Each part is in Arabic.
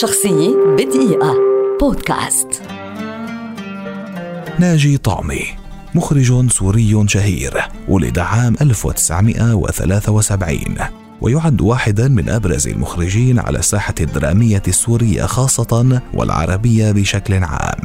شخصية بدقيقة. بودكاست. ناجي طعمي مخرج سوري شهير ولد عام 1973 ويعد واحدا من أبرز المخرجين على الساحة الدرامية السورية خاصة والعربية بشكل عام.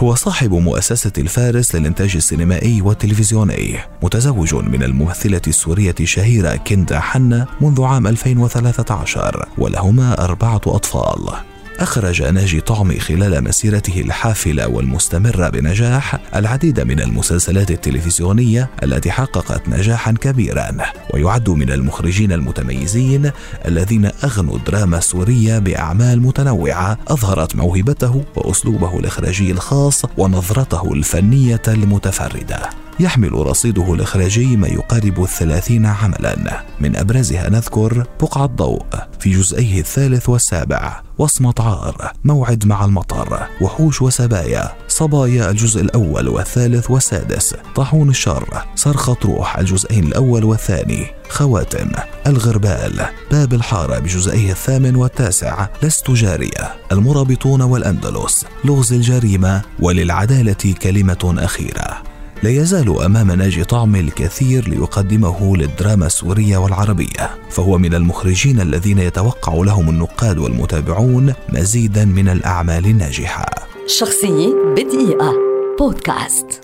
هو صاحب مؤسسة الفارس للإنتاج السينمائي والتلفزيوني متزوج من الممثلة السورية الشهيرة كندا حنا منذ عام 2013 ولهما أربعة أطفال. أخرج ناجي طعمي خلال مسيرته الحافلة والمستمرة بنجاح العديد من المسلسلات التلفزيونية التي حققت نجاحا كبيرا. ويعد من المخرجين المتميزين الذين أغنوا الدراما السورية بأعمال متنوعة أظهرت موهبته وأسلوبه الإخراجي الخاص ونظرته الفنية المتفردة. يحمل رصيده الإخراجي ما يقارب الثلاثين عملا. من أبرزها نذكر بقعة ضوء في جزئيه الثالث والسابع وصمة عار موعد مع المطر وحوش وسبايا صبايا الجزء الأول والثالث والسادس طاحون الشر صرخة روح الجزئين الأول والثاني خواتم الغربال باب الحارة بجزئيه الثامن والتاسع لست جارية المرابطون والأندلس لغز الجريمة وللعدالة كلمة أخيرة. لا يزال أمام ناجي طعم الكثير ليقدمه للدراما السورية والعربية فهو من المخرجين الذين يتوقع لهم النقاد والمتابعون مزيدا من الأعمال الناجحة. شخصية بدقيقة. بودكاست.